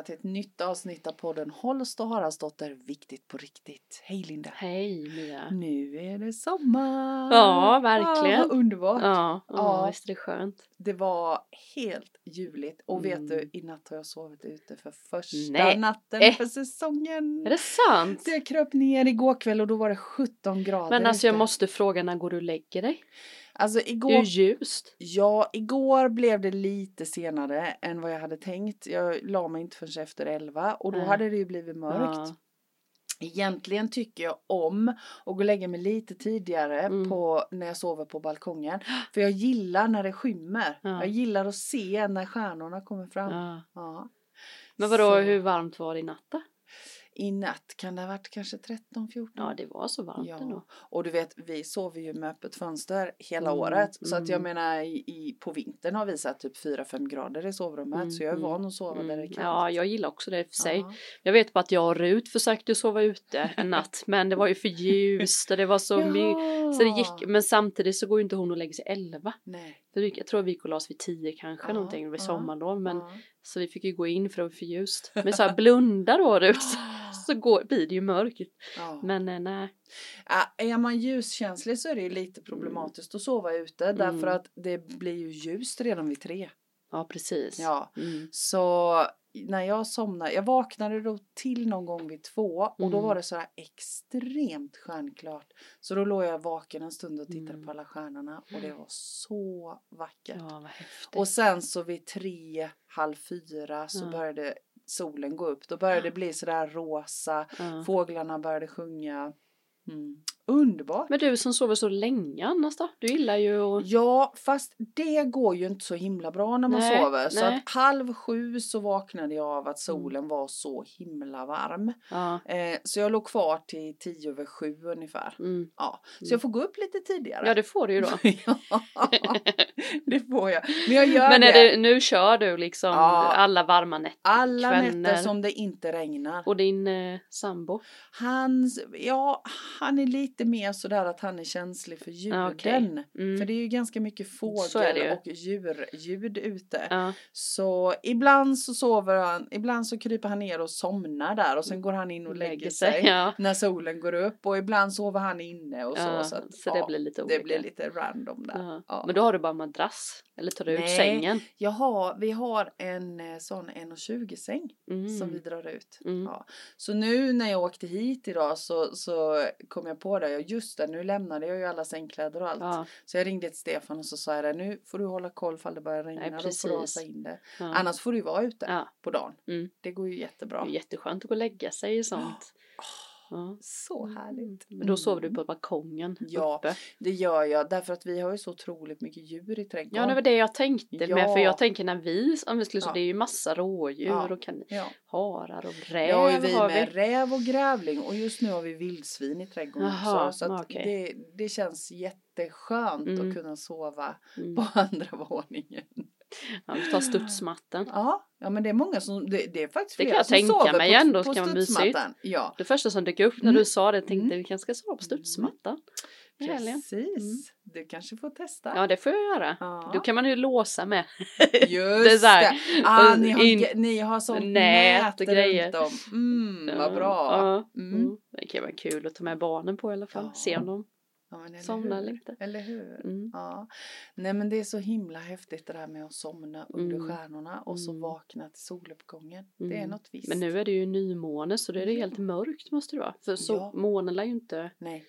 Välkomna till ett nytt avsnitt av podden Holst och Haraldsdotter Viktigt på riktigt. Hej Linda! Hej Mia! Nu är det sommar! Ja, verkligen. Vad underbart! Ja, ja, Ja. visst är det skönt? Det var helt ljuvligt och vet Mm. du, i natt har jag sovit ute för första Nej. natten Eh. för säsongen. Är det sant? Jag kröp ner igår kväll och då var det 17 grader Men alltså jag ute. måste fråga när går du och lägger dig? Alltså Det är igår ju ljust. Ja, igår blev det lite senare än vad jag hade tänkt. Jag la mig inte förrän efter 11 och då Nej. hade det ju blivit mörkt. Ja. Egentligen tycker jag om att gå och lägga mig lite tidigare Mm. på, när jag sover på balkongen. För jag gillar när det skymmer. Ja. Jag gillar att se när stjärnorna kommer fram. Ja. Ja. Men vadå, Så hur varmt var det i natt då? I natt kan det ha varit kanske 13-14. Ja, det var så varmt Ja, ändå. och du vet vi sover ju med öppet fönster hela Mm, året. Så att jag mm. menar i, i, på vintern har vi satt typ 4-5 grader i sovrummet. Mm, så jag är mm, van att sova där det är Mm. kallt. Ja, jag gillar också det i och för sig. Ja. Jag vet bara att jag och Rut försökte sova ute en natt, men det var ju för ljust och det var så mycket. Så det gick, men samtidigt så går ju inte hon och lägger sig 11. Nej. För jag tror vi gick och la oss vid 10 kanske Ja, någonting vid ja, sommarlov. Men, Ja. Så vi fick ju gå in för det var för ljust. Men så här blunda då Rut så går, blir det ju mörkt. Ja. Men eh, nej. Ja, är man ljuskänslig så är det ju lite problematiskt att sova ute därför Mm. att det blir ju ljust redan vid tre. Ja precis. Ja, Mm. så när jag somnade, jag vaknade då till någon gång vid två och då Mm. var det så här extremt stjärnklart. Så då låg jag vaken en stund och tittade Mm. på alla stjärnorna och det var så vackert. Ja. Och sen så vid tre, halv fyra så Ja. började solen gå upp. Då började det bli sådär rosa, fåglarna började sjunga. Mm. Underbart! Men du som sover så länge annars då? Du gillar ju att... Ja, fast det går ju inte så himla bra när man Nej, sover. Så nej. Mm. att halv sju så vaknade jag av att solen var så himla varm. Ja. Eh, så jag låg kvar till tio över sju ungefär. Mm. Ja, så Mm. jag får gå upp lite tidigare. ja det får du ju då. ja, det får jag. Men jag gör Men är det. det, nu kör du liksom Ja. alla varma nätter. Alla kvällar. nätter som det inte regnar. Och din eh, sambo? Hans, ja, han är lite mer sådär att han är känslig för ljuden. Okej. Mm. För det är ju ganska mycket fågel och djurljud ute. Ja. Så ibland så sover han, ibland så kryper han ner och somnar där och sen går han in och lägger, sig. Ja. När solen går upp och ibland sover han inne och så. Ja, så att, så det blir lite olika. det blir lite random där. Men då har du bara madrass? Eller tar du ut Nej. sängen? Jag har, vi har en eh, sån 1,20 säng Mm. som vi drar ut. Mm. Ja. Så nu när jag åkte hit idag så, så kom jag på det, just det, nu lämnade jag ju alla sängkläder och allt. Ja, Så jag ringde till Stefan och så sa jag det, nu får du hålla koll ifall det börjar regna, Nej, då får du hasa in det. ja. Annars får du vara ute på dagen. Mm. Det går ju Det jättebra. är jätteskönt att gå och lägga sig i sånt. Ja. Så härligt. Men då sover du Mm. på balkongen Ja, uppe. Det gör jag därför att vi har ju så otroligt mycket djur i trädgården. Ja, det var det jag tänkte med. Ja. För jag tänker när vi, om vi skulle så Ja. det är ju massa rådjur Ja. och kan, Ja. harar och räv ju vi har med vi. räv och grävling och just nu har vi vildsvin i trädgården Jaha, också. Så okej. det, det känns jätteskönt Mm. att kunna sova Mm. på andra våningen. Ja, vi tar studsmattan. Ja, ja men det är många som, det, det är faktiskt Det kan flera jag som tänka sover mig på, ändå, på ska vara mysigt. studsmattan. Ja, Det första som dök upp när Mm. du sa det tänkte Mm. vi kanske ska sova på studsmattan. i helgen. precis. Du kanske får testa. Ja det får jag göra. Ja. Då kan man ju låsa med. Just det det. Ah, ni, har, in- ni har sånt nät nät och grejer. runt om. Mm, vad bra. Ja, Mm. mm. Det kan vara kul att ta med barnen på i alla fall. Ja. Se om de Ja, hur? lite. Eller hur? Mm. Ja. Nej men det är så himla häftigt det där med att somna under Mm. stjärnorna och så Mm. vakna till soluppgången. Det är Mm. något visst. Men nu är det ju nymåne så då är det helt mörkt måste det vara. För så, Ja. månen lär ju inte, Nej.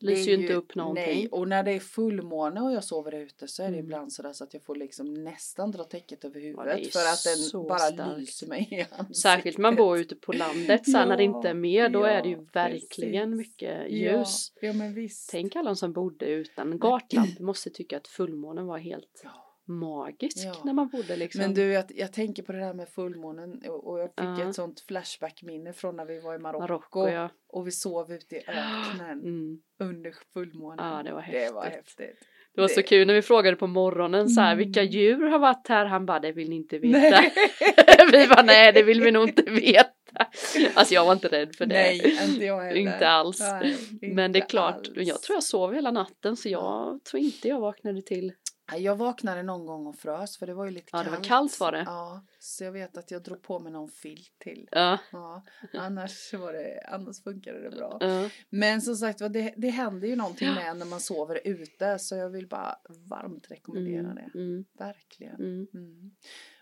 Lyser ju inte upp någonting. Nej, och när det är fullmåne och jag sover ute så är det Mm. ibland sådär så att jag får liksom nästan dra täcket över huvudet ju för att den bara starkt. lyser mig i ansiktet. Särskilt man bor ute på landet så här, när det inte är mer då Ja, är det ju verkligen precis. mycket Ja, ljus. ja men visst. Tänk alla som bodde utan gatlamp måste tycka att fullmånen var helt Ja. Magisk Ja. när man bodde liksom. Men du, jag, jag tänker på det där med fullmånen och, och jag fick Ja. ett sånt flashback-minne från när vi var i Marocko. Marocko ja. Och vi sov ute i öknen Mm. under fullmånen. Ja, det var Det var häftigt. häftigt. Det var så Det- kul när vi frågade på morgonen så här, Mm. vilka djur har varit här? Han bara, det vill ni inte veta. Vi bara, nej det vill vi nog inte veta. Alltså jag var inte rädd för det. Nej, inte jag heller. Inte alls. Nej, Men det är inte klart, alls. jag tror jag sov hela natten så jag tror inte jag vaknade till Jag vaknade någon gång och frös för det var ju lite Ja, kallt. det var kallt var det. Ja, så jag vet att jag drog på mig någon filt till. Ja, Ja, annars, var det, annars funkade det bra. ja. Men som sagt det, det händer ju någonting med när man sover ute så jag vill bara varmt rekommendera Mm, det. mm, Verkligen. mm. Mm.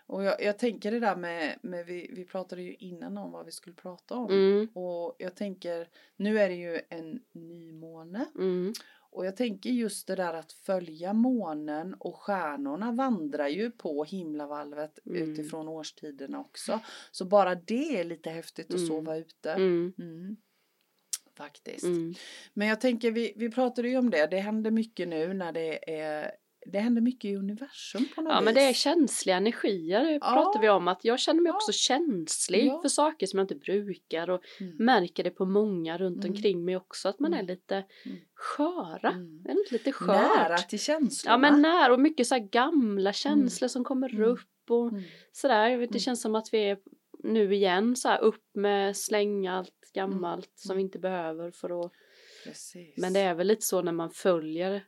Och jag, jag tänker det där med, med vi, vi pratade ju innan om vad vi skulle prata om. Mm, Och jag tänker, nu är det ju en nymåne. Och jag tänker just det där att följa månen och stjärnorna vandrar ju på himlavalvet Mm. utifrån årstiderna också. Så bara det är lite häftigt att Mm. sova ute. mm, Mm. Faktiskt. mm. Men jag tänker, vi, vi pratade ju om det, det händer mycket nu när det är det händer mycket i universum på något Ja vis. men det är känsliga energier det Ja. pratar vi om att jag känner mig Ja. också känslig Ja. för saker som jag inte brukar och Mm. märker det på många runt Mm. omkring mig också att man är Mm. lite Mm. sköra. Mm. Är lite skört? Nära till känslorna. Ja men nära och mycket så här gamla känslor som kommer Mm. upp och Mm. sådär. Jag vet, Det Mm. känns som att vi är nu igen så här upp med slänga allt gammalt som Mm. vi inte behöver för att Precis. Men det är väl lite så när man följer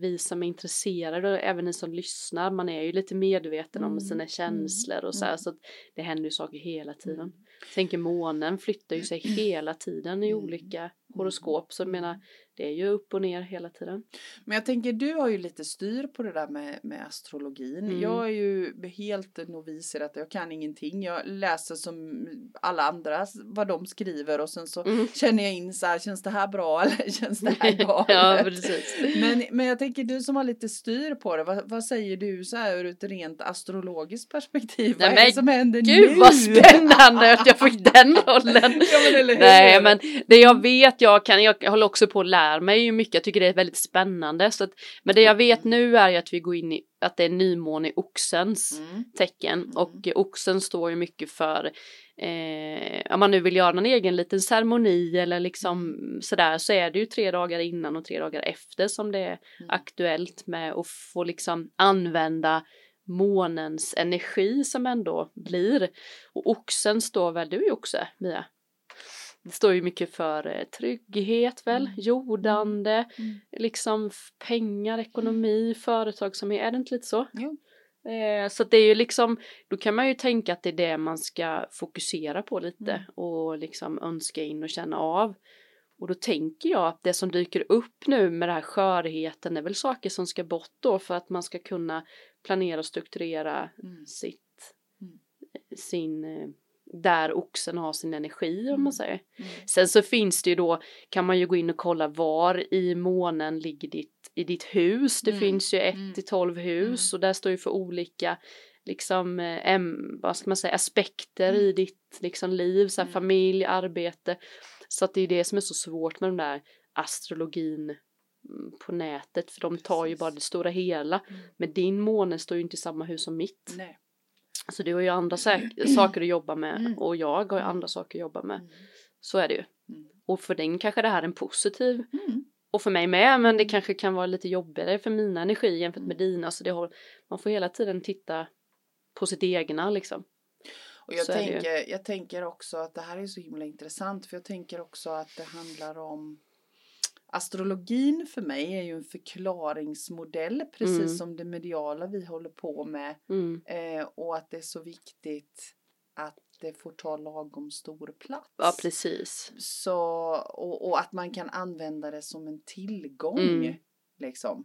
vi som är intresserade och även ni som lyssnar, man är ju lite medveten om Mm, sina känslor och så här, mm. så att det händer ju saker hela tiden. Mm. Tänker månen flyttar ju sig hela tiden i Mm. olika horoskop så jag menar det är ju upp och ner hela tiden. Men jag tänker, du har ju lite styr på det där med, med astrologin. Mm. Jag är ju helt novis i detta, jag kan ingenting. Jag läser som alla andra vad de skriver och sen så Mm. känner jag in så här, känns det här bra eller känns det här galet? ja precis. Men, men jag tänker du som har lite styr på det, vad, vad säger du så här ur ett rent astrologiskt perspektiv? Nej, vad är det som händer Gud nu? vad spännande att jag fick den rollen. ja, men? Nej men det jag vet, jag kan, jag håller också på att lära mig mycket, jag tycker det är väldigt spännande. Så att, men det jag vet nu är ju att vi går in i, att det är nymåne i oxens Mm. tecken och oxen står ju mycket för eh, om man nu vill göra någon egen liten ceremoni eller liksom sådär så är det ju tre dagar innan och tre dagar efter som det är Mm. aktuellt med att få liksom använda månens energi som ändå blir. Och oxen står väl, du är ju oxe Mia? Det står ju mycket för eh, trygghet väl, Mm. jordande, Mm. liksom f- pengar, ekonomi, företagsamhet, är det inte lite så? Jo. Eh, så det är ju liksom, då kan man ju tänka att det är det man ska fokusera på lite Mm. och liksom önska in och känna av. Och då tänker jag att det som dyker upp nu med den här skörheten är väl saker som ska bort då för att man ska kunna planera och strukturera Mm. sitt, Mm. sin, eh, där oxen har sin energi om Mm. man säger. Mm. Sen så finns det ju då, kan man ju gå in och kolla var i månen ligger ditt, i ditt hus. Det Mm, finns ju ett mm, till 12 hus och där står ju för olika liksom, eh, em, vad ska man säga, aspekter i ditt liksom liv, så här, Mm. familj, arbete. Så att det är det som är så svårt med den där astrologin mm, på nätet för de tar ju Precis. bara det stora hela. Mm. Men din måne står ju inte i samma hus som mitt. Nej. Så du har ju andra säk- saker att jobba med Mm. och jag har ju andra saker att jobba med. Mm. Så är det ju. Mm. Och för den kanske det här är en positiv Mm. och för mig med men det kanske kan vara lite jobbigare för mina energier jämfört med dina så det har, man får hela tiden titta på sitt egna liksom. Och jag Så tänker, jag tänker också att det här är så himla intressant för jag tänker också att det handlar om Astrologin för mig är ju en förklaringsmodell precis Mm. som det mediala vi håller på med Mm. eh, och att det är så viktigt att det får ta lagom stor plats. Ja precis. Så, och, och att man kan använda det som en tillgång. Mm. Liksom.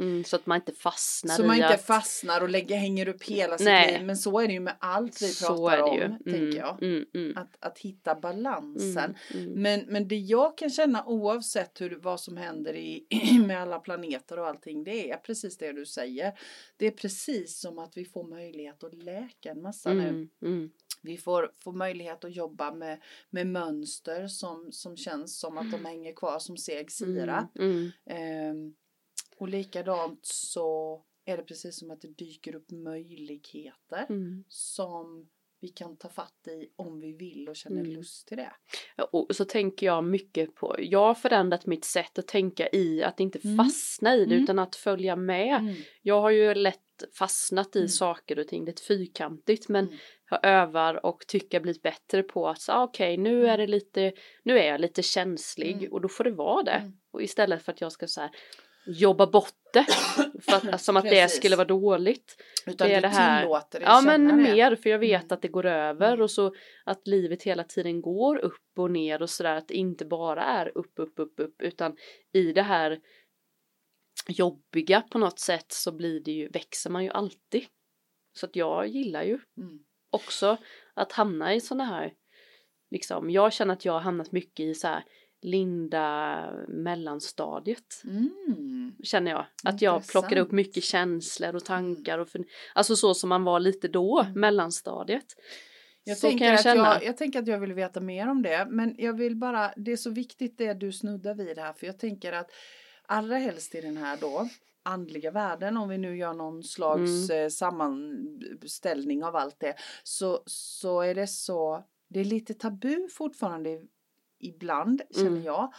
Mm. Så att man inte fastnar Så man inte att... fastnar och lägger, hänger upp hela sitt Nej. liv. Men så är det ju med allt vi Så pratar om. Mm. tänker jag. Mm. Mm. Att, att hitta balansen. Mm. Mm. Men, men det jag kan känna oavsett hur, vad som händer i, med alla planeter och allting, det är precis det du säger. Det är precis som att vi får möjlighet att läka en massa nu. Vi får, får möjlighet att jobba med, med mönster som, som känns som att de hänger kvar som seg syra. Mm. Mm. Och likadant så är det precis som att det dyker upp möjligheter Mm. som vi kan ta fatt i om vi vill och känner Mm. lust till det. Och så tänker jag mycket på, jag har förändrat mitt sätt att tänka i att inte Mm. fastna i det Mm. utan att följa med. Mm. Jag har ju lätt fastnat i Mm. saker och ting, lite fyrkantigt men Mm. jag övar och tycker blivit bättre på att säga okej nu är det lite, nu är jag lite känslig Mm. och då får det vara det. Mm. Och istället för att jag ska säga jobba bort det. För att, som att det Precis. skulle vara dåligt. Utan det är du det här- tillåter dig Ja men det. mer för jag vet Mm. att det går över Mm. och så att livet hela tiden går upp och ner och sådär att det inte bara är upp upp upp upp utan i det här jobbiga på något sätt så blir det ju växer man ju alltid. Så att jag gillar ju Mm. också att hamna i sådana här liksom jag känner att jag har hamnat mycket i så här linda mellanstadiet Mm. känner jag. Att jag plockar upp Intressant. mycket känslor och tankar och för, alltså så som man var lite då, Mm. mellanstadiet. Jag, så tänker kan jag att känna. Jag, jag tänker att jag vill veta mer om det. Men jag vill bara, det är så viktigt det du snuddar vid här. För jag tänker att allra helst i den här då andliga världen, om vi nu gör någon slags Mm. eh, sammanställning av allt det, så, så är det så, det är lite tabu fortfarande ibland, känner Mm. jag,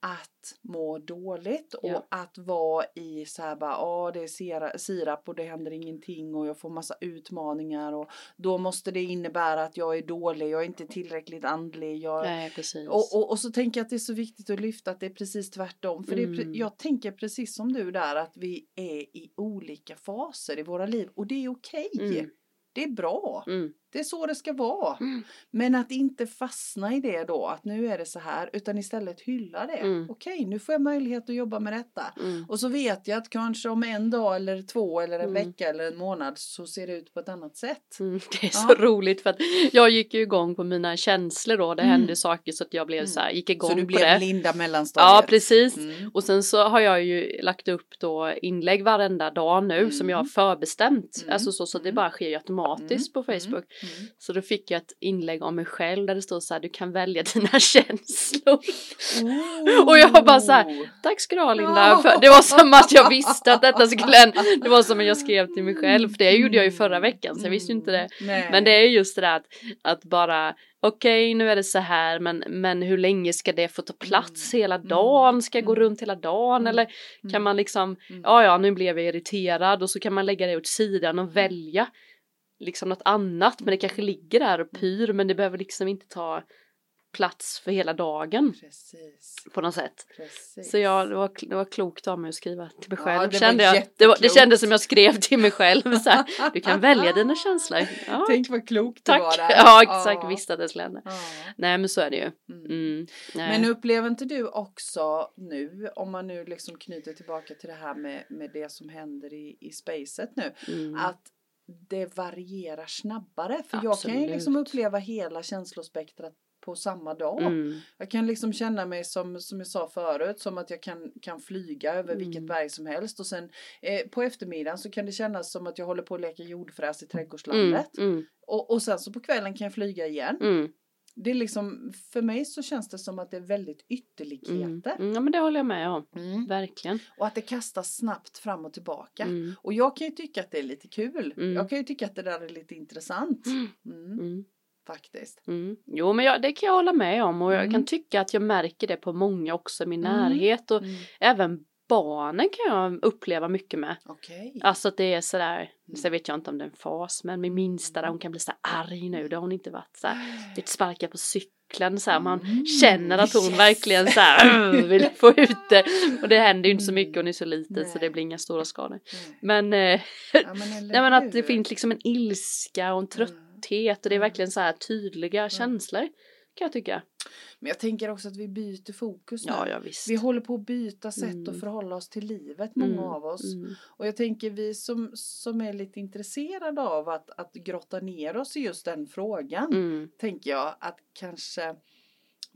att må dåligt och Ja. att vara i så här bara, ja det är sira- sirap och det händer ingenting och jag får massa utmaningar och då måste det innebära att jag är dålig, jag är inte tillräckligt andlig, jag, Nej och, och, och så tänker jag att det är så viktigt att lyfta att det är precis tvärtom. För det är, Mm. jag tänker precis som du där att vi är i olika faser i våra liv och det är okej. Mm. Det är bra. Mm. Det är så det ska vara. Mm. Men att inte fastna i det då, att nu är det så här, utan istället hylla det. Mm. Okej, nu får jag möjlighet att jobba med detta. Mm. Och så vet jag att kanske om en dag eller två eller en Mm. vecka eller en månad så ser det ut på ett annat sätt. Mm, det är Ja. så roligt för att jag gick ju igång på mina känslor då, det Mm. hände saker så att jag blev så här, gick igång Så du på blev det. Linda mellanstadiet. Ja precis. Och sen så har jag ju lagt upp då inlägg varenda dag nu som jag har förbestämt. Alltså så, så det bara sker automatiskt på. Facebook. Mm. Så då fick jag ett inlägg om mig själv där det stod så här, du kan välja dina känslor. Och jag bara så här, Tack ska du ha Linda. För det var som att jag visste att detta skulle hända. Det var som att jag skrev till mig själv. För det gjorde jag ju förra veckan så jag visste ju inte det. Nej. Men det är just det där att, att bara okej nu är det så här men, men hur länge ska det få ta plats Mm. hela Mm. dagen? Ska jag gå Mm. runt hela dagen Mm. eller Mm. kan man liksom Mm. ja ja nu blev jag irriterad och så kan man lägga det åt sidan och välja liksom något annat men det kanske ligger där och pyr men det behöver liksom inte ta plats för hela dagen Precis. på något sätt. Precis. Så jag, det, var, det var klokt av mig att skriva till mig Ja, själv. det var kände jag. Det, var, det kändes som jag skrev till mig själv. Så här, du kan välja dina känslor. Ja, Tänk vad klokt tack. du var där. Ja exakt, visste att det skulle. Ja. Nej men så är det ju. Mm. Mm. Men upplever inte du också nu, om man nu liksom knyter tillbaka till det här med, med det som händer i, i spacet nu, mm. att det varierar snabbare? För jag kan ju liksom Absolut. uppleva hela känslospektrat på samma dag. Mm, Jag kan liksom känna mig som, som jag sa förut, som att jag kan, kan flyga över Mm. vilket berg som helst och sen eh, på eftermiddagen så kan det kännas som att jag håller på att leka jordfräs i mm, trädgårdslandet. mm, Och, och sen så på kvällen kan jag flyga igen. Det är liksom, för mig så känns det som att det är väldigt ytterligheter. mm. Ja men det håller jag med om. Mm. Verkligen. Och att det kastas snabbt fram och tillbaka. Mm, Och jag kan ju tycka att det är lite kul. Mm. Jag kan ju tycka att det där är lite intressant. Mm. Mm, faktiskt. Jo men jag, det kan jag hålla med om och jag kan tycka att jag märker det på många också i min närhet och även barnen kan jag uppleva mycket med. Okej. Alltså att det är sådär, Mm. sen vet jag inte om det är en fas, men min minsta där hon kan bli så arg nu, det har hon inte varit så vet, sparka på cykeln så man Mm. känner att hon Yes. verkligen så vill få ut det. Och det händer ju inte så mycket, hon är så liten så Nej. det blir inga stora skador. Nej. Men, eh, Ja, men men att det finns liksom en ilska och en trötthet och det är Mm. verkligen så tydliga känslor kan jag tycka. Men jag tänker också att vi byter fokus nu. Ja, ja. Vi håller på att byta sätt Mm. att förhålla oss till livet, många Mm, av oss. mm, Och jag tänker vi som, som är lite intresserade av att, att grotta ner oss i just den frågan. mm, Tänker jag att kanske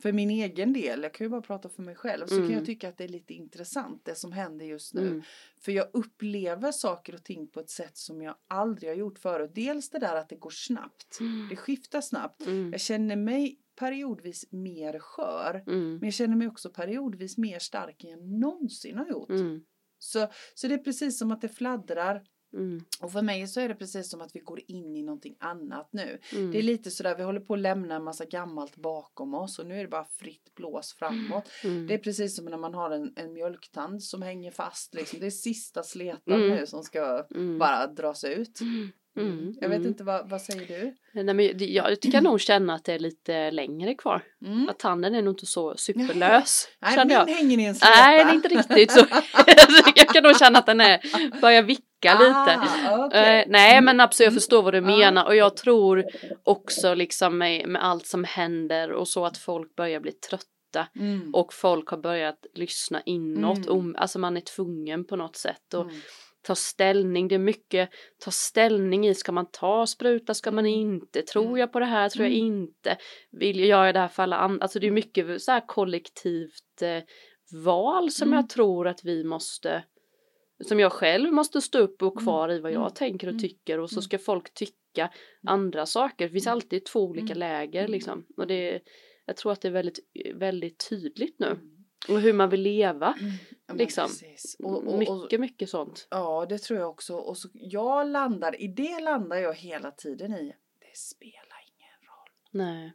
för min egen del, jag kan ju bara prata för mig själv, så Mm. kan jag tycka att det är lite intressant det som händer just nu. mm, För jag upplever saker och ting på ett sätt som jag aldrig har gjort förut. Dels det där att det går snabbt. Det skiftar snabbt. mm, Jag känner mig periodvis mer skör. mm, Men jag känner mig också periodvis mer stark än jag någonsin har gjort. mm, Så, så det är precis som att det fladdrar. mm, Och för mig så är det precis som att vi går in i någonting annat nu. mm. Det är lite sådär, vi håller på att lämna en massa gammalt bakom oss och nu är det bara fritt blås framåt. Mm. Det är precis som när man har en, en mjölktand som hänger fast. Liksom. Det är sista sletan Mm. nu som ska Mm. bara dras ut. Mm. Mm, Jag vet mm. inte, vad, vad säger du? Nej, men det- jag tycker nog känna att det är lite längre kvar. Mm. Att tanden är nog inte så superlös. Nej, min jag. hänger i en släta. Nej, inte riktigt så. jag kan nog känna att den är, börjar vicka lite. Ah, okej. Eh, nej men absolut jag Mm. förstår vad du Ja. menar och jag tror också liksom med, med allt som händer och så att folk börjar bli trötta Mm. och folk har börjat lyssna inåt. Mm. Om, alltså man är tvungen på något sätt och Mm. Ta ställning. Det är mycket ta ställning i. Ska man ta spruta? Ska man inte? Tror Mm. jag på det här? Tror jag Mm. inte? Vill jag göra det här för alla andra? Alltså det är mycket så här kollektivt eh, val som Mm. jag tror att vi måste som jag själv måste stå upp och Mm. kvar i vad jag Mm. tänker och Mm. tycker och så Mm. ska folk tycka andra saker. Det finns Mm. alltid två olika Mm. läger Mm. liksom och det jag tror att det är väldigt, väldigt tydligt nu Mm. och hur man vill leva. Ja, Liksom. Och, och, mycket, mycket sånt. ja, det tror jag också. Och så, jag landar, i det landar jag hela tiden i. Det spelar ingen roll. Nej.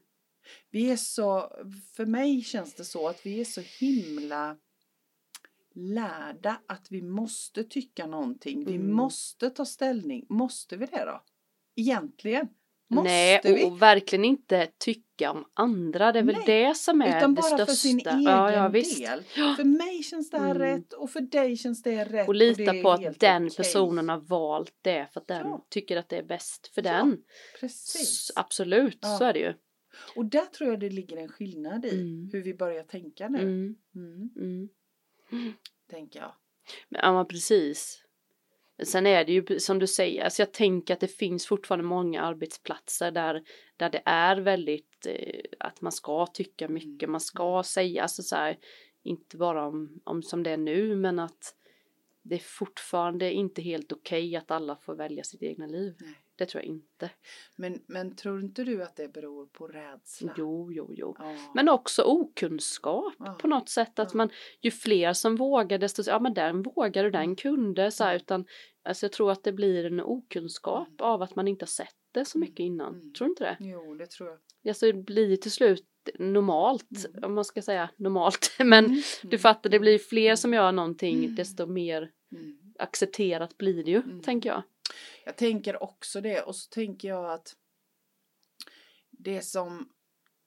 Vi är så, för mig känns det så att vi är så himla lärda att vi måste tycka någonting. Vi Mm. måste ta ställning. Måste vi det då? Egentligen? Måste Nej, vi? och, och verkligen inte tycka om andra. Det är väl Nej, det som är Utan det bara största. för sin egen ja, ja, del. För mig känns det här Mm. rätt och för dig känns det rätt. Och lita är på att den okej. personen har valt det för att den Ja. tycker att det är bäst för den. Precis. Absolut, så är det ju. Och där tror jag det ligger en skillnad i Mm. hur vi börjar tänka nu. Mm, Mm, mm. tänker jag. Men, ja, precis. Men Sen är det ju som du säger, alltså jag tänker att det finns fortfarande många arbetsplatser där, där det är väldigt eh, att man ska tycka mycket, Mm. man ska säga, alltså så här, inte bara om, om som det är nu, men att det är fortfarande inte helt okej att alla får välja sitt egna liv. Nej. Det tror jag inte. Men, men tror inte du att det beror på rädsla? Jo, jo, jo. Ja. Men också okunskap Ja. på något sätt. Att Ja. man, ju fler som vågar desto, ja men den vågar och den Mm. kunde. Så här, Mm. utan, alltså jag tror att det blir en okunskap Mm. av att man inte har sett det så Mm. mycket innan. Mm. Tror du inte det? Jo, det tror jag. Alltså det blir till slut normalt, Mm. om man ska säga normalt. Men Mm. du fattar, det blir fler som gör någonting Mm. desto mer Mm. accepterat blir det ju, Mm. tänker jag. Jag tänker också det och så tänker jag att det som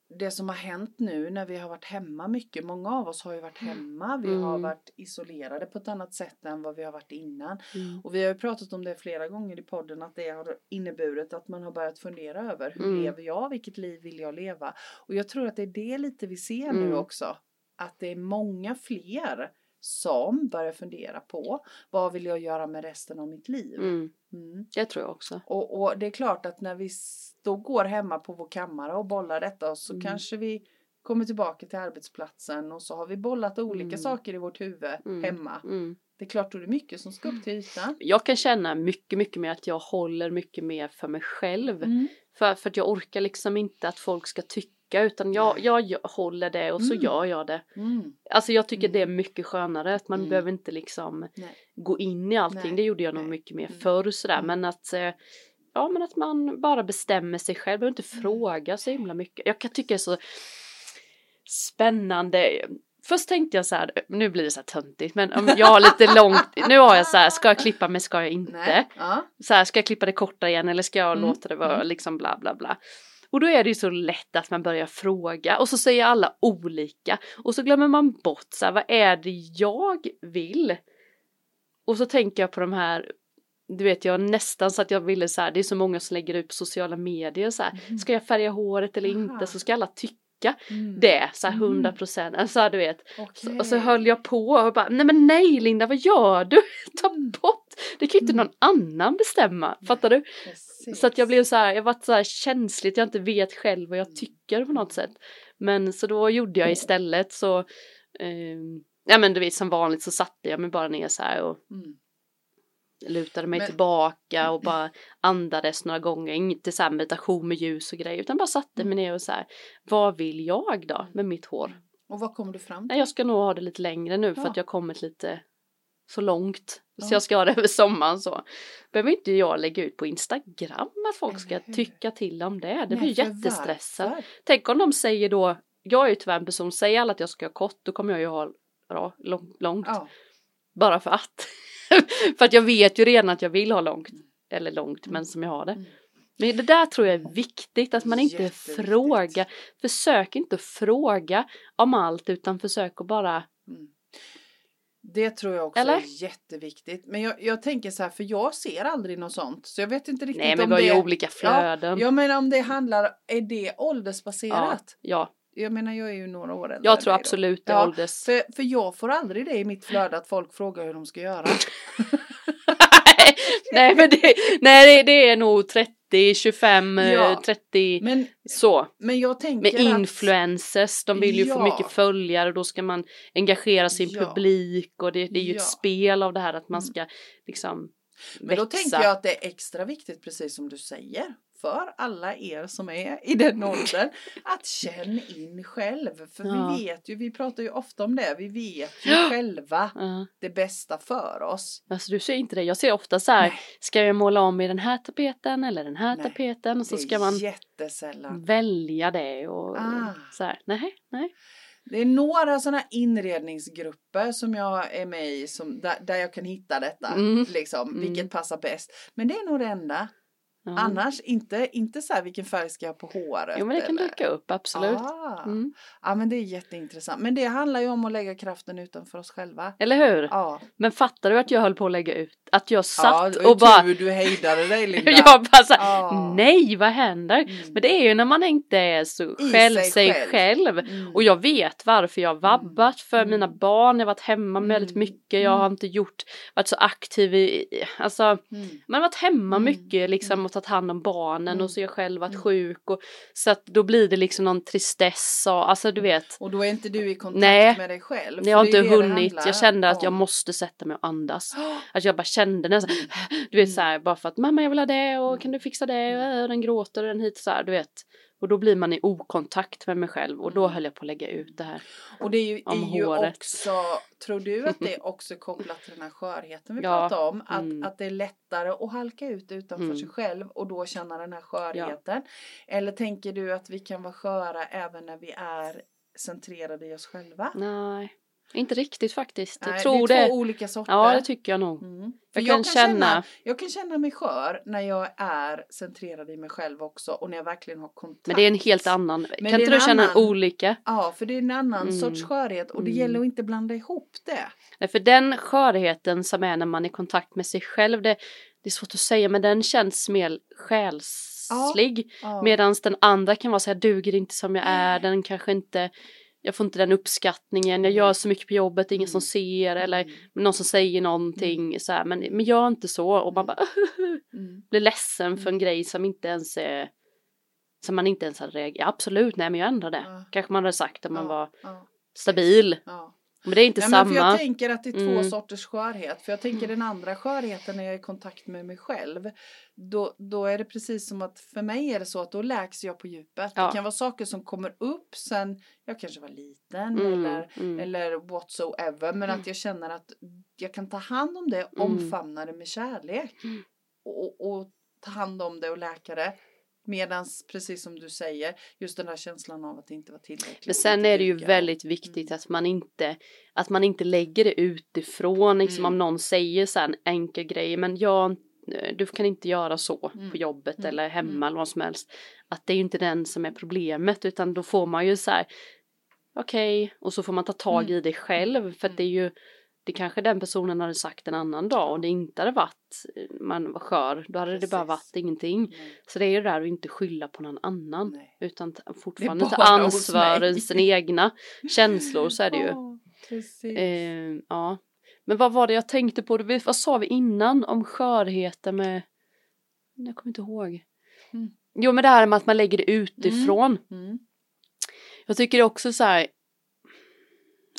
det som har hänt nu när vi har varit hemma mycket, många av oss har ju varit hemma, vi har Mm. varit isolerade på ett annat sätt än vad vi har varit innan. Mm. Och vi har ju pratat om det flera gånger i podden att det har inneburit att man har börjat fundera över hur Mm. lever jag, vilket liv vill jag leva? Och jag tror att det är det lite vi ser nu Mm. också. Att det är många fler som börjar fundera på vad vill jag göra med resten av mitt liv? Mm. Mm. Det tror jag också. Och, och det är klart att när vi då går hemma på vår kammare och bollar detta så Mm. kanske vi kommer tillbaka till arbetsplatsen och så har vi bollat olika Mm. saker i vårt huvud Mm. hemma. Mm. Det är klart då är det mycket som ska upp till ytan. Jag kan känna mycket, mycket mer att jag håller mycket mer för mig själv. För, för att jag orkar liksom inte att folk ska tycka utan jag, jag, håller det och så Mm. gör jag det. Mm. Alltså jag tycker Mm. det är mycket skönare att man Mm. behöver inte liksom Nej. gå in i allting. Nej. Det gjorde jag nog Nej. mycket mer Mm. förr sådär. Mm. Men att eh, Ja men att man bara bestämmer sig själv och inte Mm. fråga så himla mycket. Jag kan tycka det är så spännande. Först tänkte jag så här, nu blir det så här töntigt men om jag har lite långt, nu har jag så här, ska jag klippa mig, ska jag inte? Nej. Ja. så här, ska jag klippa det korta igen eller ska jag Mm, låta det vara mm. liksom bla bla bla. Och då är det ju så lätt att man börjar fråga och så säger alla olika och så glömmer man bort så här, vad är det jag vill? Och så tänker jag på de här, du vet jag nästan så att jag ville så här, det är så många som lägger ut på sociala medier så här, Mhm. ska jag färga håret eller Aha. inte så ska alla tycka Mm. det så här Mm. 100 procent, alltså du vet. Okej. Och så höll jag på och bara, nej men nej Linda vad gör du? Ta Mm. bort, det kan ju inte Mm. någon annan bestämma, fattar du? Precis. Så att jag blev så här, jag varit så här känsligt, jag inte vet själv vad jag tycker på något sätt. Men så då gjorde jag istället så, ehm, ja men du vet som vanligt så satte jag mig bara ner så här och Mm. Lutade mig Men- tillbaka och bara andades några gånger, inte så här meditation med ljus och grejer utan bara satte mig ner och så här, vad vill jag då med mitt hår? Och vad kom du fram till? Jag ska nog ha det lite längre nu för Ja. att jag kommit lite så långt. Så Ja. jag ska ha det över sommaren så. Behöver inte jag lägga ut på Instagram att folk ska tycka till om det. Det Nej, blir för jättestressat. Tänk om de säger då, jag är ju tyvärr en person, säger alla att jag ska ha kort då kommer jag ju ha bra, lång, långt. Ja. Bara för att. för att jag vet ju redan att jag vill ha långt. eller långt men som jag har det. Mm. Men det där tror jag är viktigt att man inte frågar, försök inte fråga om allt utan försök att bara, Mm. Det tror jag också Eller? är jätteviktigt. Men jag, jag tänker så här, för jag ser aldrig något sånt. Så jag vet inte riktigt nej men om vi har det ju olika flöden. Jag menar om det handlar, är det åldersbaserat? ja, Jag menar jag är ju några år äldre jag tror då. absolut det Ja, ålders... För, för jag får aldrig det i mitt flöde att folk frågar hur de ska göra. nej men det, nej, det, är nog 30, 25, eh, Ja. 30 Men, så. men jag tänker Med att... influencers, de vill ju få Ja. mycket följare och då ska man engagera sin Ja. publik och det, det är ju ett spel av det här att man Mm. ska liksom Men då växa. tänker jag att det är extra viktigt, precis som du säger, för alla er som är i den åldern, att känn in själv. För Ja. vi vet ju, vi pratar ju ofta om det, vi vet ju Ja. själva Ja. det bästa för oss. Alltså du ser inte det, jag ser ofta så här, Nej. ska jag måla om i den här tapeten eller den här Nej, tapeten och så ska man jättesällan. välja det och Ah. så här, nej, nej. Det är några sådana inredningsgrupper som jag är med i som, där, där jag kan hitta detta. Mm. Liksom, Mm. vilket passar bäst. Men det är nog det enda. Ja. Annars inte, inte så här vilken färg ska jag ha på håret. Jo men det kan eller- dyka upp, absolut. Ah. Mm. Ja men det är jätteintressant. Men det handlar ju om att lägga kraften utanför oss själva. Eller hur? Ja. Men fattar du att jag höll på att lägga ut? Att jag ja, satt det var och bara, tur du hejdade dig Linda. jag bara så här, Ja. nej vad händer? Mm. Men det är ju när man inte är så I själv sig sig själv. själv. Mm. Och jag vet varför jag har vabbat för Mm. mina barn, jag har varit hemma väldigt Mm. mycket, jag har Mm. inte gjort, varit så aktiv i, alltså Mm. man har varit hemma Mm. mycket liksom Mm. Och tagit hand om barnen Mm. och så har jag själv varit Mm. sjuk och så att då blir det liksom någon tristess och alltså du vet. Och då är inte du i kontakt Nej. med dig själv. Jag har inte hunnit, jag kände att jag om. måste sätta mig och andas. Oh, Att jag bara kände nästan, du vet så här, bara för att mamma jag vill ha det och kan du fixa det och den gråter och den hit så här, du vet. Och då blir man i okontakt med mig själv och då Mm. höll jag på att lägga ut det här. Och det är ju, Om är ju håret. också, tror du att det är också kopplat till den här skörheten vi Ja, pratade om? Att, mm. att det är lättare att halka ut utanför Mm. sig själv och då känna den här skörheten? Eller tänker du att vi kan vara sköra även när vi är centrerade i oss själva? Nej, inte riktigt faktiskt. Jag Nej, tror det är det. två olika sorter. Ja, det tycker jag nog. Mm. För Jag jag, kan känna- känna, jag kan känna mig skör när jag är centrerad i mig själv också och när jag verkligen har kontakt. Men det är en helt annan. det kan inte du känna annan- olika? Ja, för det är en annan Mm. sorts skörhet och det Mm. gäller att inte blanda ihop det. Nej, för den skörheten som är när man är i kontakt med sig själv, det, det är svårt att säga, men den känns mer själslig. Ja. Medan den andra kan vara så här, duger inte som jag är, den kanske inte, jag får inte den uppskattningen, jag gör så mycket på jobbet, ingen som Mm. ser, eller Mm. någon som säger någonting så här, men, men gör inte så. Och man bara Mm. blir ledsen för en grej som inte ens är, som man inte ens hade reagerat, absolut, nej men jag ändrar det. Ja. Kanske man hade sagt om man Ja, var ja, stabil. ja. Men det är inte för samma. jag tänker att det är två Mm. sorters skörhet. För jag tänker den andra skörheten när jag är i kontakt med mig själv. Då, då är det precis som att för mig är det så att då läks jag på djupet. Ja. Det kan vara saker som kommer upp sen jag kanske var liten Mm, eller, mm. eller whatsoever. Men att jag känner att jag kan ta hand om det, Mm. omfamna det med kärlek. Mm. Och, och ta hand om det och läka det. Medans, precis som du säger, just den där känslan av att det inte var tillräckligt. Men sen är det ju väldigt viktigt att man inte att man inte lägger det utifrån liksom Mm. om någon säger så här en enkel grej men jag du kan inte göra så Mm. på jobbet Mm. eller hemma Mm. eller vad som helst. Att det är ju inte den som är problemet utan då får man ju så här okej och så får man ta tag Mm. i det själv för att det är ju det kanske den personen hade sagt en annan dag och det inte hade varit man var skör då hade det bara Precis. varit ingenting. Nej, Så det är ju det där att inte skylla på någon annan nej. utan ta- fortfarande ta ansvar i sina egna känslor så är det ju. Precis. Eh, ja. Men vad var det jag tänkte på? Vad sa vi innan om skörheten med... Jag kommer inte ihåg. Mm. Jo men det här med att man lägger det utifrån. Mm. Jag tycker också så här.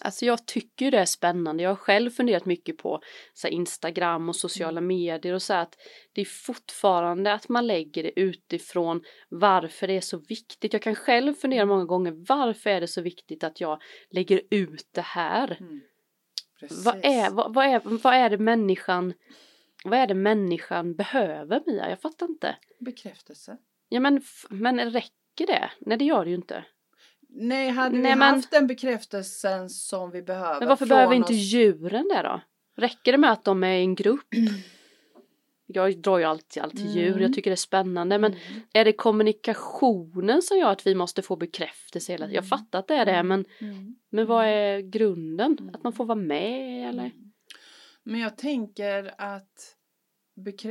Alltså jag tycker det är spännande. Jag har själv funderat mycket på så Instagram och sociala Mm. medier och så här att det är fortfarande att man lägger det utifrån varför det är så viktigt. Jag kan själv fundera många gånger varför är det så viktigt att jag lägger ut det här? Mm. Vad är, vad, vad, är, vad är det människan vad är det människan behöver Mia? Jag fattar inte. Bekräftelse. Ja men, men räcker det? Nej det gör det ju inte. Nej, hade Nej, vi men- haft den bekräftelsen som vi behöver. Men varför behöver inte oss- djuren det då? Räcker det med att de är i en grupp? jag drar ju alltid, alltid djur, Mm. jag tycker det är spännande men Mm. är det kommunikationen som gör att vi måste få bekräftelse hela Jag Mm. fattar att det är det men, Mm. men vad är grunden? Mm. Att man får vara med eller? Mm. Men jag tänker att,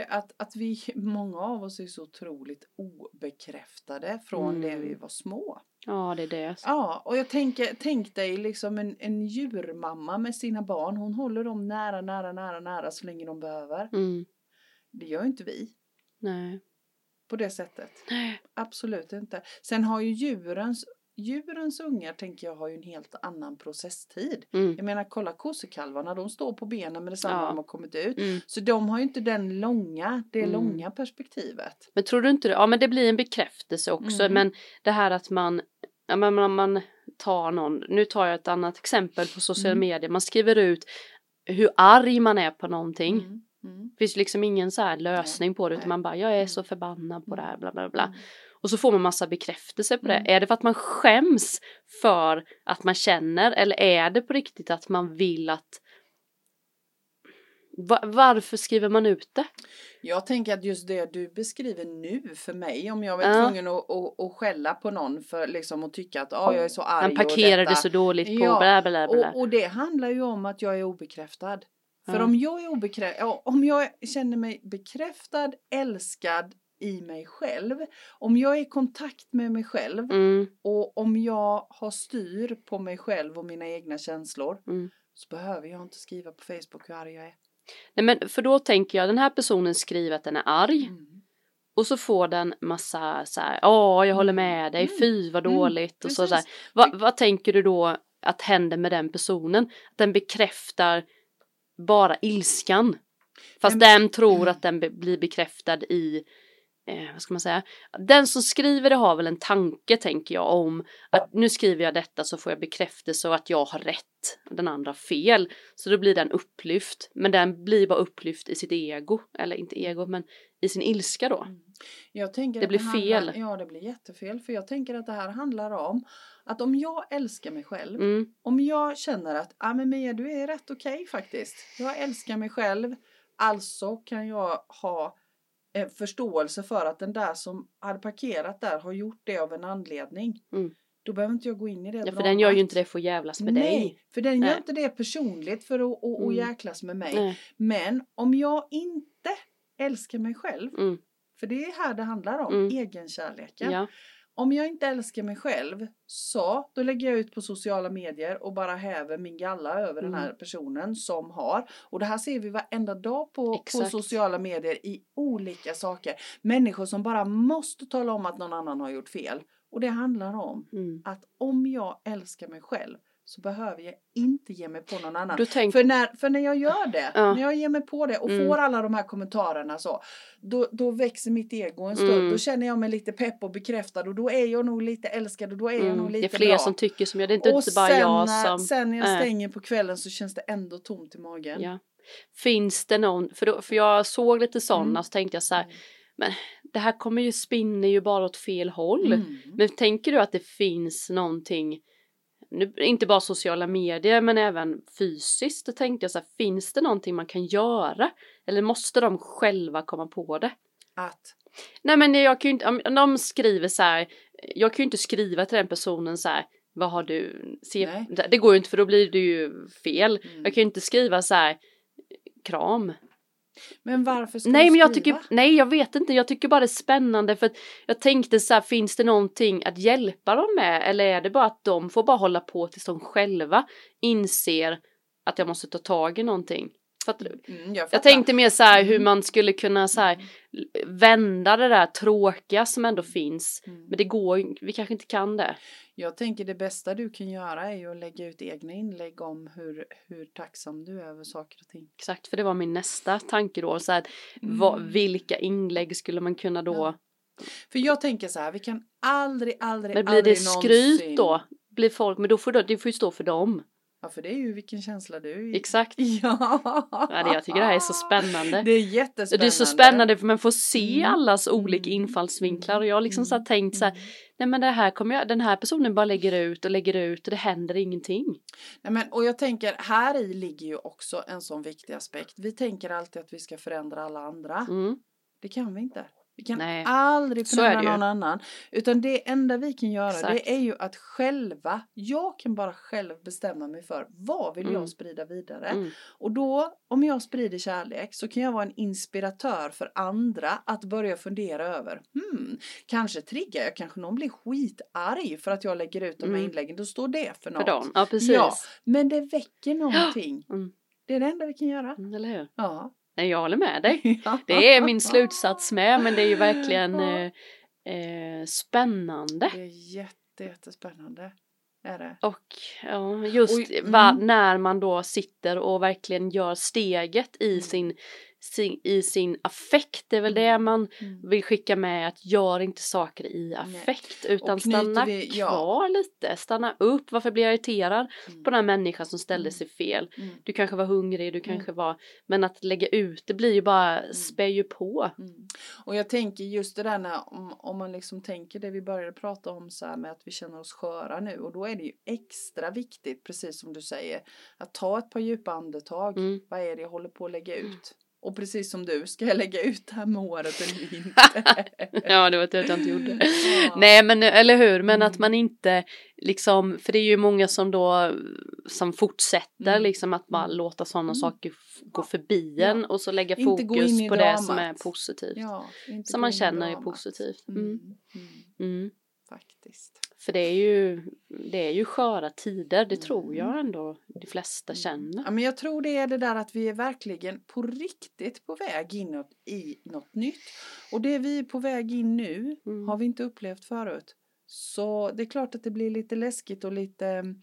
att, att vi, många av oss är så otroligt obekräftade från det Mm. vi var små. Ja det är det. Ja, och jag tänker, tänk dig liksom en, en djurmamma med sina barn. Hon håller dem nära, nära, nära, nära så länge de behöver. Mm. Det gör inte vi Nej. på det sättet. Nej. Absolut inte. Sen har ju djurens, djurens ungar, tänker jag, har ju en helt annan processtid. Mm. Jag menar, kolla kossekalvarna, de står på benen med detsamma Ja. de har kommit ut. Mm. Så de har ju inte den långa, det Mm. långa perspektivet. Men tror du inte det? Ja men det blir en bekräftelse också Mm. men det här att man Ja, men man, man tar någon, nu tar jag ett annat exempel på sociala Mm. medier, man skriver ut hur arg man är på någonting. Mm. Mm. Det finns liksom ingen så här lösning på det utan man bara jag är Mm. så förbannad på det här bla bla bla. Mm. Och så får man massa bekräftelse på Mm. det. Är det för att man skäms för att man känner eller är det på riktigt att man vill att varför skriver man ut det? Jag tänker att just det du beskriver nu för mig, om jag var Ja. tvungen att, att, att skälla på någon för liksom att tycka att ah, jag är så arg Han parkerade så dåligt på Ja, bla bla bla. Och, och det handlar ju om att jag är obekräftad. För Ja. om jag är obekräftad, om jag känner mig bekräftad, älskad i mig själv, om jag är i kontakt med mig själv Mm, och om jag har styr på mig själv och mina egna känslor mm. så behöver jag inte skriva på Facebook hur arg jag är. Nej men för då tänker jag den här personen skriver att den är arg Mm. och så får den massa så här, ja jag håller med dig, Mm. fy vad Mm, dåligt och så, så här. Vad, vad tänker du då att händer med den personen? Att den bekräftar bara ilskan. Fast Men- den tror att den be- blir bekräftad i eh, vad ska man säga? Den som skriver det har väl en tanke tänker jag om att nu skriver jag detta så får jag bekräftelse och att jag har rätt och den andra fel. Så då blir den upplyft. Men den blir bara upplyft i sitt ego. Eller inte ego men i sin ilska då. Mm. Jag tänker Det blir handlar, fel. Ja, det blir jättefel. För jag tänker att det här handlar om att om jag älskar mig själv, Mm, om jag känner att ah, men Mia, du är rätt okej faktiskt. Jag älskar mig själv. Alltså kan jag ha förståelse för att den där som hade parkerat där har gjort det av en anledning. Mm. Då behöver inte jag gå in i det ja, för dramat. den gör ju inte det för att jävlas med Nej, dig. för den gör Nej. inte det personligt för att, att, att Mm. jäklas med mig. Nej. Men om jag inte älskar mig själv, Mm, för det är här det handlar om, Mm. egenkärleken. ja. Om jag inte älskar mig själv så då lägger jag ut på sociala medier och bara häver min galla över den Mm. här personen som har. Och det här ser vi varenda dag på, på sociala medier i olika saker. Människor som bara måste tala om att någon annan har gjort fel. Och det handlar om Mm. att om jag älskar mig själv så behöver jag inte ge mig på någon annan. Tänk, För när, för när jag gör det, Ja. när jag ger mig på det och Mm. får alla de här kommentarerna så, då, då växer mitt ego en stund. Mm. Då känner jag mig lite pepp och bekräftad och då är jag nog lite älskad och då är jag nog mm, det lite är fler bra. som tycker som jag, det är inte, och inte bara sen, jag när- som... sen när jag stänger på kvällen så känns det ändå tomt i magen. Ja. Finns det någon, för, då, för jag såg lite sådana Mm. så tänkte jag så här, det här kommer ju spinner ju bara åt fel håll. Mm. Men tänker du att det finns någonting, nu, inte bara sociala medier men även fysiskt, då tänkte jag så här, finns det någonting man kan göra? Eller måste de själva komma på det? Att, Nej men jag kan ju inte, om de skriver så här, jag kan ju inte skriva till den personen så här, vad har du, se, det går ju inte för då blir det ju fel. Mm. Jag kan ju inte skriva så här, kram. Men varför ska Nej men jag skriva? tycker, nej jag vet inte, jag tycker bara det är spännande för att jag tänkte så här, finns det någonting att hjälpa dem med eller är det bara att de får bara hålla på tills de själva inser att jag måste ta tag i någonting? Fattar du? Mm, jag, Jag fattar. tänkte mer så här hur Mm. man skulle kunna så här vända det där tråkiga som ändå finns. Mm. Men det går vi kanske inte kan det. Jag tänker det bästa du kan göra är ju att lägga ut egna inlägg om hur, hur tacksam du är över saker och ting. Exakt, för det var min nästa tanke då. Så här, vad, Mm. vilka inlägg skulle man kunna då? Ja. För jag tänker så här, vi kan aldrig, aldrig, men blir aldrig det skryt någonsin... då? Blir folk, men då får det, det får ju stå för dem. Ja, för det är ju vilken känsla du Exakt. Ja. Ja, det, jag tycker det här är så spännande. Det är jättespännande. Det är så spännande för man får se Mm. allas olika infallsvinklar och jag har liksom så här Mm. tänkt så här, nej men det här kommer jag, den här personen bara lägger ut och lägger ut och det händer ingenting. Nej, men, och jag tänker, här i ligger ju också en sån viktig aspekt. Vi tänker alltid att vi ska förändra alla andra. Mm. Det kan vi inte. Vi kan Nej, aldrig ju. någon annan. Utan det enda vi kan göra Exakt. det är ju att själva, jag kan bara själv bestämma mig för vad vill Mm. jag sprida vidare. Mm. Och då, om jag sprider kärlek så kan jag vara en inspiratör för andra att börja fundera över, hmm, kanske triggar jag, kanske någon blir skitarg för att jag lägger ut de här Mm. inläggen, då står det för något. För dagen. Ja precis. Ja. Men det väcker någonting. Mm. Det är det enda vi kan göra. Mm, Eller hur? Ja. Nej, jag håller med dig. Det är min slutsats med men det är ju verkligen eh, eh, spännande. Det är jätte, jättespännande. Är det. Och ja, just Oj, va, mm. när man då sitter och verkligen gör steget i, Mm. sin, sin, i sin affekt. Det är väl det Mm. man Mm. vill skicka med att gör inte saker i affekt utan Och knyter stanna vi- ja. kvar lite, stanna upp, varför blir jag irriterad Mm. på den här människan som ställde Mm. sig fel? Mm. Du kanske var hungrig, du kanske var, men att lägga ut det blir ju bara, spär ju på. Mm. Och jag tänker just det där när, om, om man liksom tänker det vi började prata om så här med att vi känner oss sköra nu och då är det ju extra viktigt, precis som du säger, att ta ett par djupa andetag. Mm. Vad är det jag håller på att lägga ut? Och precis som du, ska jag lägga ut det här med håret eller inte? Ja, det var att jag inte gjorde. Ja. Nej men eller hur, men att Mm. man inte liksom, för det är ju många som då som fortsätter Mm. liksom att bara Mm. låta sådana Mm. saker gå förbi Ja. en och så lägga Inte fokus på det som är positivt. Ja, Som man känner är positivt. Mm. Mm. Faktiskt. För det är ju, det är ju sköra tider, det Mm. tror jag ändå de flesta Ja, känner. men jag tror det är det där att vi är verkligen på riktigt på väg inåt i något nytt. Och det vi är på väg in nu Mm. har vi inte upplevt förut. Så det är klart att det blir lite läskigt och lite mm,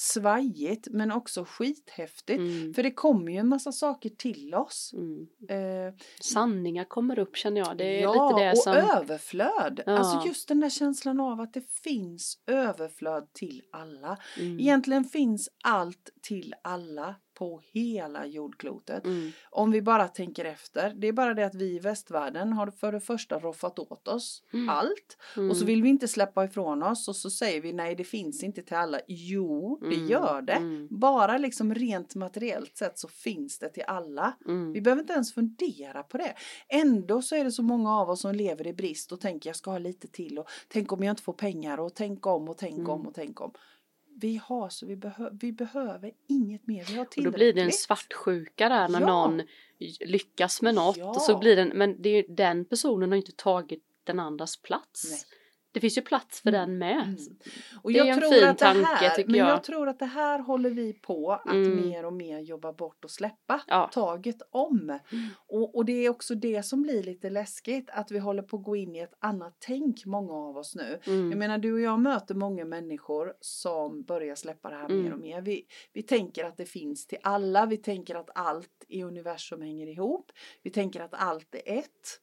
svajigt men också skithäftigt. Mm. För det kommer ju en massa saker till oss. Mm. Eh, Sanningar kommer upp känner jag, det är ja, lite det och som... överflöd. Ja. Alltså just den där känslan av att det finns överflöd till alla. Mm. Egentligen finns allt till alla på hela jordklotet. Mm. Om vi bara tänker efter. Det är bara det att vi i västvärlden har för det första roffat åt oss Mm. allt. Och så Mm. vill vi inte släppa ifrån oss och så säger vi nej det finns inte till alla. Jo, det Mm. gör det. Mm. Bara liksom rent materiellt sett så finns det till alla. Mm. Vi behöver inte ens fundera på det. Ändå så är det så många av oss som lever i brist och tänker jag ska ha lite till och tänk om jag inte får pengar och tänk om och tänk Mm. om och tänk om. Vi har så vi, behö vi behöver inget mer. Vi har Och tillräckligt. då blir det en svartsjuka där när Ja. någon lyckas med något Ja. och så blir den, men det är den personen har inte tagit den andras plats. Nej. Det finns ju plats för Mm. den med. Mm. Och Det är jag en fin tanke, här, tycker men jag. jag tror att det här håller vi på att Mm. mer och mer jobba bort och släppa Ja. taget om. Mm. Och, och det är också det som blir lite läskigt att vi håller på att gå in i ett annat tänk många av oss nu. Mm. Jag menar du och jag möter många människor som börjar släppa det här Mm. mer och mer. Vi, vi tänker att det finns till alla, vi tänker att allt i universum hänger ihop. Vi tänker att allt är ett.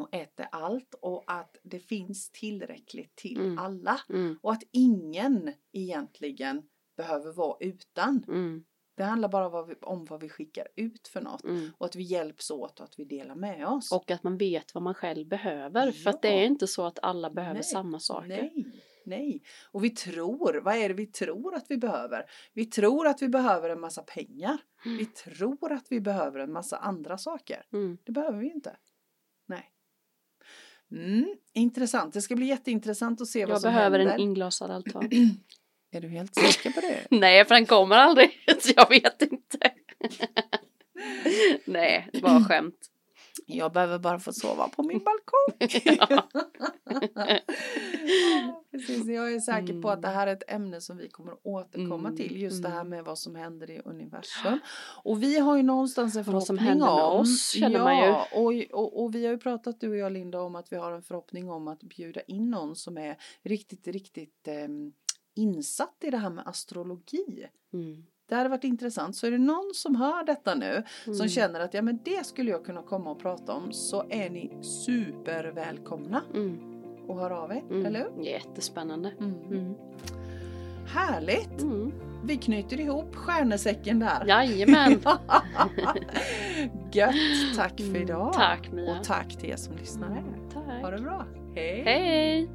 Och är allt och att det finns tillräckligt till Mm. alla. Mm. Och att ingen egentligen behöver vara utan. Mm. Det handlar bara vad vi, om vad vi skickar ut för något. Mm. Och att vi hjälps åt och att vi delar med oss. Och att man vet vad man själv behöver. För att det Ja. är inte så att alla behöver Nej, samma saker. Nej, nej. Och vi tror, vad är det vi tror att vi behöver? Vi tror att vi behöver en massa pengar. Mm. Vi tror att vi behöver en massa andra saker. Mm. Det behöver vi inte. Mm, intressant. Det ska bli jätteintressant att se vad Jag som behöver händer. en inglasad altan. Är du helt säker på det? Nej, för den kommer aldrig. Så jag vet inte. Nej, det var skämt. Jag behöver bara få sova på min balkong. Ja. Precis, jag är säker på att det Mm. här är ett ämne som vi kommer att återkomma Mm, till. Just det här mm. med vad som händer i universum. Och vi har ju någonstans en Vad som förhoppning händer med om. oss, känner ja, man ju. Och, och, och vi har ju pratat du och jag Linda om att vi har en förhoppning om att bjuda in någon som är riktigt, riktigt ehm, insatt i det här med astrologi. Mm. Det hade varit intressant. Så är det någon som hör detta nu som Mm. känner att ja men det skulle jag kunna komma och prata om så är ni supervälkomna Mm. och hör av er, Mm. eller hur? Jättespännande. Mm. Mm. Härligt! Mm. vi knyter ihop stjärnesäcken där. Jajamän! Gött! Tack för idag! Tack Mia! Och tack till er som lyssnade. Tack! Ha det bra! Hej! Hej!